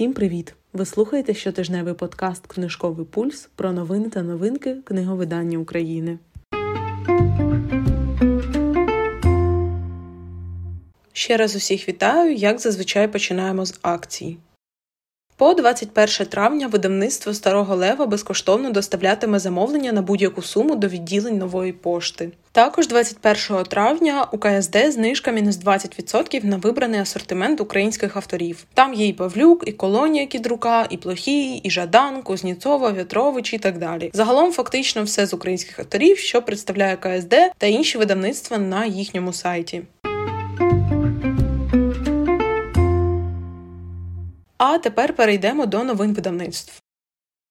Всім привіт! Ви слухаєте щотижневий подкаст Книжковий пульс про новини та новинки книговидання України. Ще раз усіх вітаю, як зазвичай починаємо з акцій. По 21 травня видавництво Старого Лева безкоштовно доставлятиме замовлення на будь-яку суму до відділень нової пошти. Також 21 травня у КСД знижка мінус 20% на вибраний асортимент українських авторів. Там є і Павлюк, і Колонія Кідрука, і Плохій, і Жадан, Кузніцова, В'ятрович і так далі. Загалом, фактично, все з українських авторів, що представляє КСД та інші видавництва на їхньому сайті. А тепер перейдемо до новин видавництв.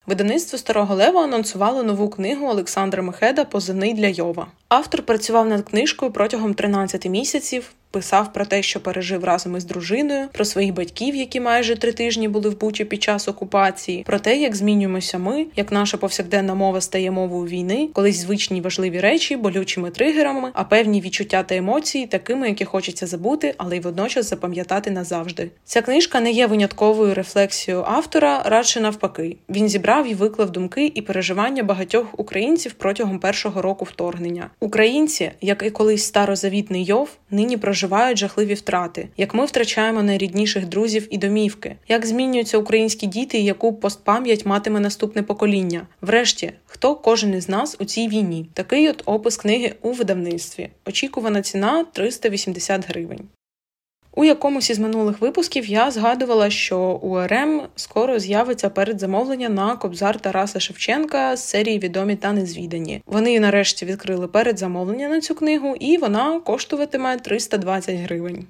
Видавництво Старого Лева анонсувало нову книгу Олександра Мехеда Позивний для Йова. Автор працював над книжкою протягом 13 місяців, писав про те, що пережив разом із дружиною, про своїх батьків, які майже три тижні були в Бучі під час окупації, про те, як змінюємося ми, як наша повсякденна мова стає мовою війни, колись звичні важливі речі, болючими тригерами, а певні відчуття та емоції, такими, які хочеться забути, але й водночас запам'ятати назавжди. Ця книжка не є винятковою рефлексією автора, радше навпаки. Він зібрав і виклав думки і переживання багатьох українців протягом першого року вторгнення. Українці, як і колись старозавітний Йов, нині проживають жахливі втрати, як ми втрачаємо найрідніших друзів і домівки, як змінюються українські діти, і яку постпам'ять матиме наступне покоління. Врешті, хто кожен із нас у цій війні? Такий от опис книги у видавництві. Очікувана ціна 380 гривень. У якомусь із минулих випусків я згадувала, що у РМ скоро з'явиться передзамовлення на кобзар Тараса Шевченка з серії Відомі та незвідані. Вони нарешті відкрили передзамовлення на цю книгу, і вона коштуватиме 320 гривень.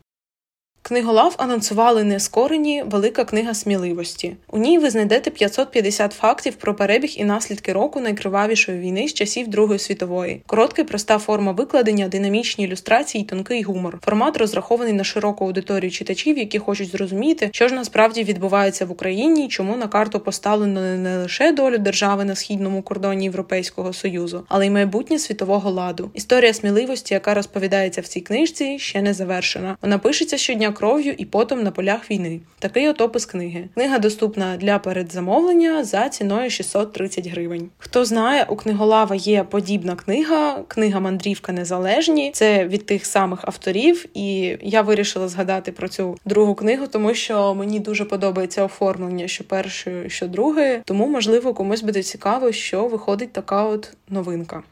Книголав анонсували нескорені Велика книга сміливості. У ній ви знайдете 550 фактів про перебіг і наслідки року найкривавішої війни з часів Другої світової. Коротка і проста форма викладення, динамічні ілюстрації, тонкий гумор. Формат розрахований на широку аудиторію читачів, які хочуть зрозуміти, що ж насправді відбувається в Україні, чому на карту поставлено не лише долю держави на східному кордоні Європейського союзу, але й майбутнє світового ладу. Історія сміливості, яка розповідається в цій книжці, ще не завершена. Вона пишеться щодня кров'ю і потом на полях війни. Такий от опис книги. Книга доступна для передзамовлення за ціною 630 гривень. Хто знає, у книголава є подібна книга, книга Мандрівка Незалежні. Це від тих самих авторів, і я вирішила згадати про цю другу книгу, тому що мені дуже подобається оформлення, що першої, що другої. Тому, можливо, комусь буде цікаво, що виходить така от новинка.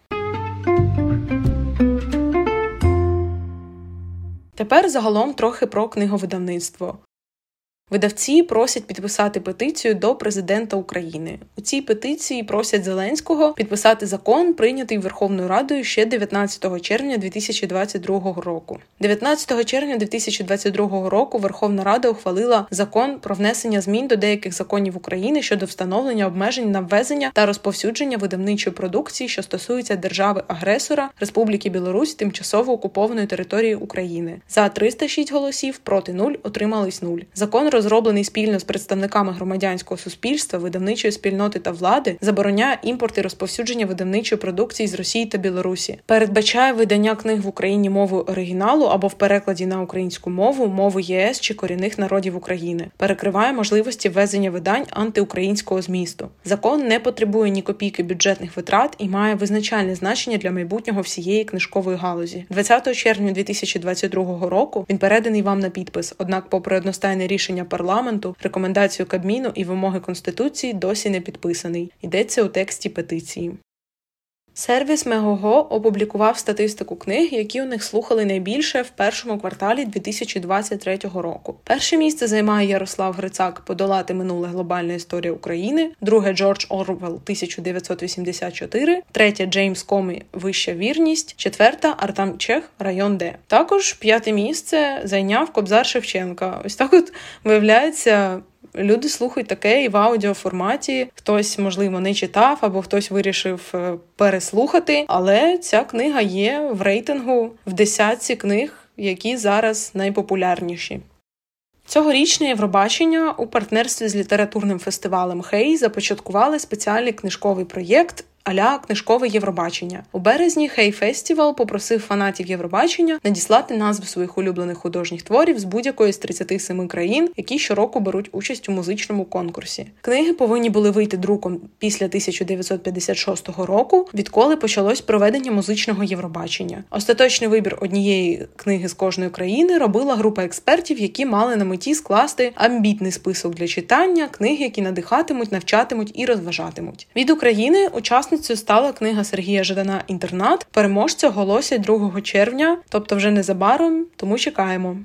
Тепер загалом трохи про книговидавництво. Видавці просять підписати петицію до президента України. У цій петиції просять Зеленського підписати закон, прийнятий Верховною Радою ще 19 червня 2022 року. 19 червня 2022 року Верховна Рада ухвалила закон про внесення змін до деяких законів України щодо встановлення обмежень на ввезення та розповсюдження видавничої продукції, що стосується держави-агресора Республіки Білорусь, тимчасово окупованої території України. За 306 голосів проти 0 отримались 0. Закон розроблений спільно з представниками громадянського суспільства, видавничої спільноти та влади, забороняє імпорт і розповсюдження видавничої продукції з Росії та Білорусі, передбачає видання книг в Україні мовою оригіналу або в перекладі на українську мову, мову ЄС чи корінних народів України, перекриває можливості ввезення видань антиукраїнського змісту. Закон не потребує ні копійки бюджетних витрат і має визначальне значення для майбутнього всієї книжкової галузі. 20 червня 2022 року він переданий вам на підпис. Однак, попри одностайне рішення парламенту, рекомендацію Кабміну і вимоги Конституції досі не підписаний. Йдеться у тексті петиції. Сервіс Мегого опублікував статистику книг, які у них слухали найбільше в першому кварталі 2023 року. Перше місце займає Ярослав Грицак Подолати минуле глобальна історія України, друге Джордж Орвел 1984, третє Джеймс Комі Вища вірність, четверта Артам Чех Район Д. Також п'яте місце зайняв Кобзар Шевченка. Ось так от виявляється. Люди слухають таке і в аудіоформаті. Хтось, можливо, не читав або хтось вирішив е, переслухати. Але ця книга є в рейтингу в десятці книг, які зараз найпопулярніші. Цьогорічне Євробачення у партнерстві з літературним фестивалем Хей започаткували спеціальний книжковий проєкт аля книжкове Євробачення. У березні Хей Фестівал попросив фанатів Євробачення надіслати назви своїх улюблених художніх творів з будь-якої з 37 країн, які щороку беруть участь у музичному конкурсі. Книги повинні були вийти друком після 1956 року, відколи почалось проведення музичного Євробачення. Остаточний вибір однієї книги з кожної країни робила група експертів, які мали на меті скласти амбітний список для читання, книги, які надихатимуть, навчатимуть і розважатимуть. Від України учасницею стала книга Сергія Жадана Інтернат. Переможця оголосять 2 червня, тобто вже незабаром, тому чекаємо.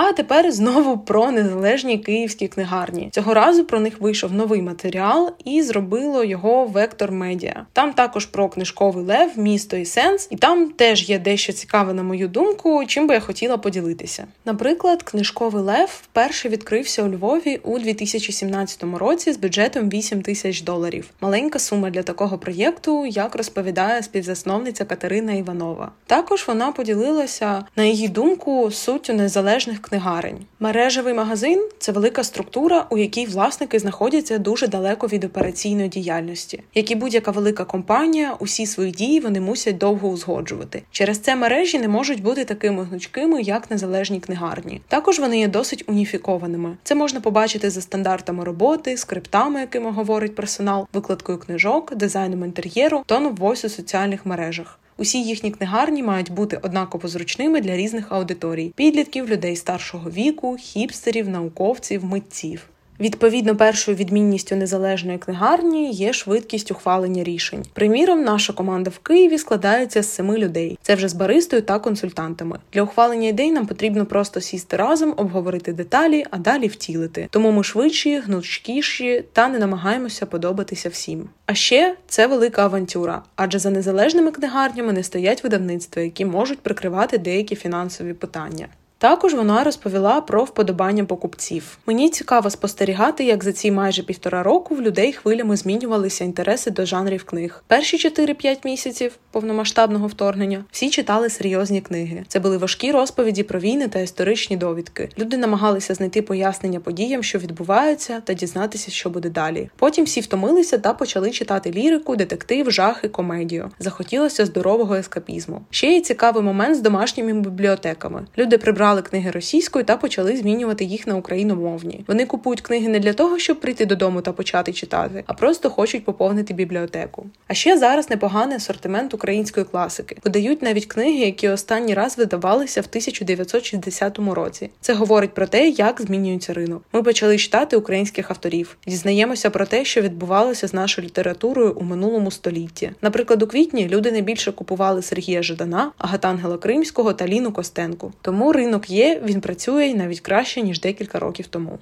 А тепер знову про незалежні київські книгарні. Цього разу про них вийшов новий матеріал і зробило його Вектор Медіа. Там також про книжковий лев, місто і сенс, і там теж є дещо цікаве, на мою думку, чим би я хотіла поділитися. Наприклад, книжковий лев вперше відкрився у Львові у 2017 році з бюджетом 8 тисяч доларів. Маленька сума для такого проєкту, як розповідає співзасновниця Катерина Іванова. Також вона поділилася на її думку суттю незалежних книгарень. Мережевий магазин це велика структура, у якій власники знаходяться дуже далеко від операційної діяльності. Як і будь-яка велика компанія, усі свої дії вони мусять довго узгоджувати. Через це мережі не можуть бути такими гнучкими, як незалежні книгарні. Також вони є досить уніфікованими. Це можна побачити за стандартами роботи, скриптами, якими говорить персонал, викладкою книжок, дизайном інтер'єру, тоном войс у соціальних мережах. Усі їхні книгарні мають бути однаково зручними для різних аудиторій: підлітків, людей старшого віку, хіпстерів, науковців, митців. Відповідно, першою відмінністю незалежної книгарні є швидкість ухвалення рішень. Приміром, наша команда в Києві складається з семи людей. Це вже з баристою та консультантами. Для ухвалення ідей нам потрібно просто сісти разом, обговорити деталі, а далі втілити. Тому ми швидші, гнучкіші та не намагаємося подобатися всім. А ще це велика авантюра, адже за незалежними книгарнями не стоять видавництва, які можуть прикривати деякі фінансові питання. Також вона розповіла про вподобання покупців. Мені цікаво спостерігати, як за ці майже півтора року в людей хвилями змінювалися інтереси до жанрів книг. Перші 4-5 місяців повномасштабного вторгнення всі читали серйозні книги. Це були важкі розповіді про війни та історичні довідки. Люди намагалися знайти пояснення подіям, що відбуваються, та дізнатися, що буде далі. Потім всі втомилися та почали читати лірику, детектив, жахи, комедію. Захотілося здорового ескапізму. Ще є цікавий момент з домашніми бібліотеками. Люди прибрали брали книги російською та почали змінювати їх на україномовні. Вони купують книги не для того, щоб прийти додому та почати читати, а просто хочуть поповнити бібліотеку. А ще зараз непоганий асортимент української класики. Видають навіть книги, які останній раз видавалися в 1960 році. Це говорить про те, як змінюється ринок. Ми почали читати українських авторів, дізнаємося про те, що відбувалося з нашою літературою у минулому столітті. Наприклад, у квітні люди найбільше купували Сергія Жадана, Агатангела Кримського та Ліну Костенку. Тому ринок ринок є, він працює навіть краще ніж декілька років тому.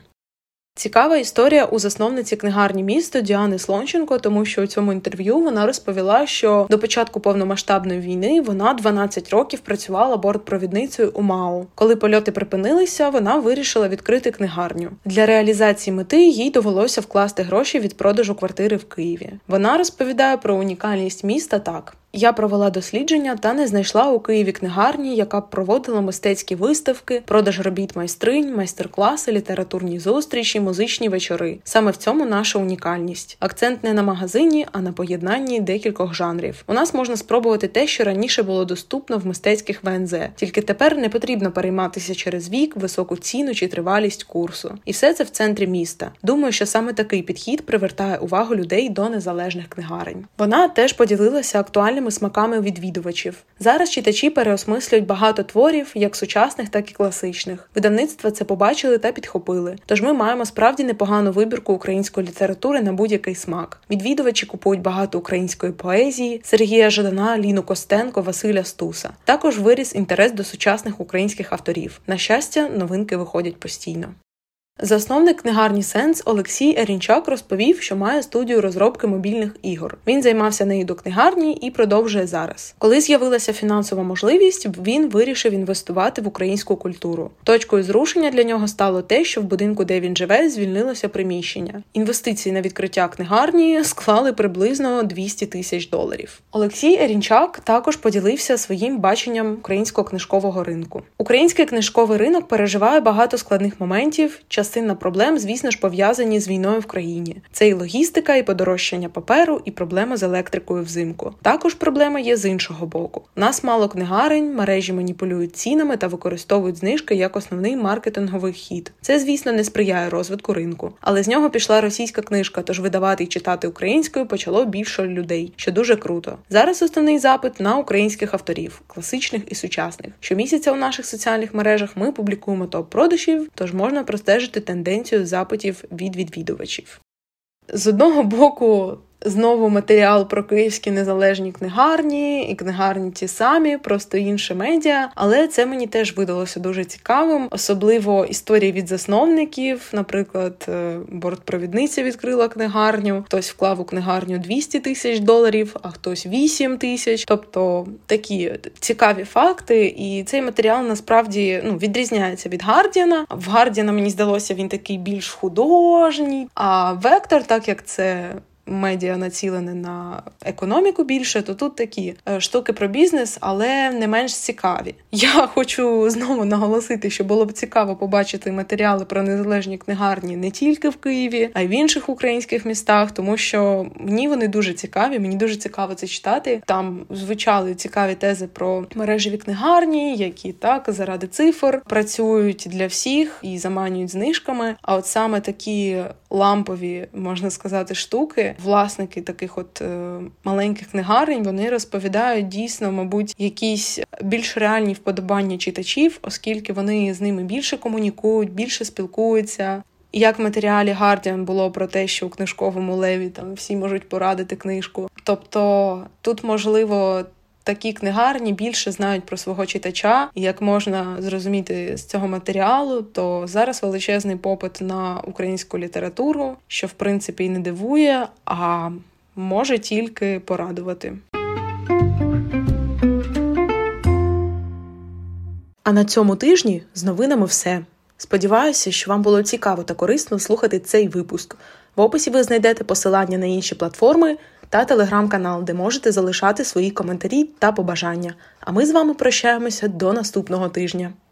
Цікава історія у засновниці книгарні міста Діани Слонченко, тому що у цьому інтерв'ю вона розповіла, що до початку повномасштабної війни вона 12 років працювала бортпровідницею у МАУ. Коли польоти припинилися, вона вирішила відкрити книгарню. Для реалізації мети їй довелося вкласти гроші від продажу квартири в Києві. Вона розповідає про унікальність міста так. Я провела дослідження та не знайшла у Києві книгарні, яка б проводила мистецькі виставки, продаж робіт майстринь, майстер-класи, літературні зустрічі, музичні вечори. Саме в цьому наша унікальність. Акцент не на магазині, а на поєднанні декількох жанрів. У нас можна спробувати те, що раніше було доступно в мистецьких ВНЗ. Тільки тепер не потрібно перейматися через вік, високу ціну чи тривалість курсу. І все це в центрі міста. Думаю, що саме такий підхід привертає увагу людей до незалежних книгарень. Вона теж поділилася актуальним різними смаками відвідувачів. Зараз читачі переосмислюють багато творів, як сучасних, так і класичних. Видавництва це побачили та підхопили. Тож ми маємо справді непогану вибірку української літератури на будь-який смак. Відвідувачі купують багато української поезії, Сергія Жадана, Ліну Костенко, Василя Стуса. Також виріс інтерес до сучасних українських авторів. На щастя, новинки виходять постійно. Засновник книгарні Сенс Олексій Ерінчак розповів, що має студію розробки мобільних ігор. Він займався нею до книгарні і продовжує зараз. Коли з'явилася фінансова можливість, він вирішив інвестувати в українську культуру. Точкою зрушення для нього стало те, що в будинку, де він живе, звільнилося приміщення. Інвестиції на відкриття книгарні склали приблизно 200 тисяч доларів. Олексій Ерінчак також поділився своїм баченням українського книжкового ринку. Український книжковий ринок переживає багато складних моментів частина проблем, звісно ж, пов'язані з війною в країні. Це і логістика, і подорожчання паперу, і проблема з електрикою взимку. Також проблема є з іншого боку. У нас мало книгарень, мережі маніпулюють цінами та використовують знижки як основний маркетинговий хід. Це, звісно, не сприяє розвитку ринку, але з нього пішла російська книжка, тож видавати і читати українською почало більше людей, що дуже круто. Зараз основний запит на українських авторів, класичних і сучасних. Щомісяця у наших соціальних мережах ми публікуємо топ продажів, тож можна простежити тенденцію запитів від відвідувачів. З одного боку, Знову матеріал про київські незалежні книгарні, і книгарні ті самі, просто інше медіа. Але це мені теж видалося дуже цікавим, особливо історії від засновників. Наприклад, е, бортпровідниця відкрила книгарню, хтось вклав у книгарню 200 тисяч доларів, а хтось 8 тисяч. Тобто такі цікаві факти. І цей матеріал насправді ну відрізняється від Гардіана. В Гардіана мені здалося він такий більш художній. А Вектор, так як це медіа націлене на економіку більше, то тут такі е, штуки про бізнес, але не менш цікаві. Я хочу знову наголосити, що було б цікаво побачити матеріали про незалежні книгарні не тільки в Києві, а й в інших українських містах, тому що мені вони дуже цікаві. Мені дуже цікаво це читати. Там звучали цікаві тези про мережеві книгарні, які так заради цифр працюють для всіх і заманюють знижками. А от саме такі лампові, можна сказати, штуки власники таких от е, маленьких книгарень вони розповідають дійсно, мабуть, якісь більш реальні вподобання читачів, оскільки вони з ними більше комунікують, більше спілкуються. Як в матеріалі Guardian було про те, що у книжковому леві там всі можуть порадити книжку. Тобто тут можливо такі книгарні більше знають про свого читача, і як можна зрозуміти з цього матеріалу, то зараз величезний попит на українську літературу, що в принципі і не дивує, а може тільки порадувати. А на цьому тижні з новинами все. Сподіваюся, що вам було цікаво та корисно слухати цей випуск. В описі ви знайдете посилання на інші платформи та телеграм-канал, де можете залишати свої коментарі та побажання. А ми з вами прощаємося до наступного тижня.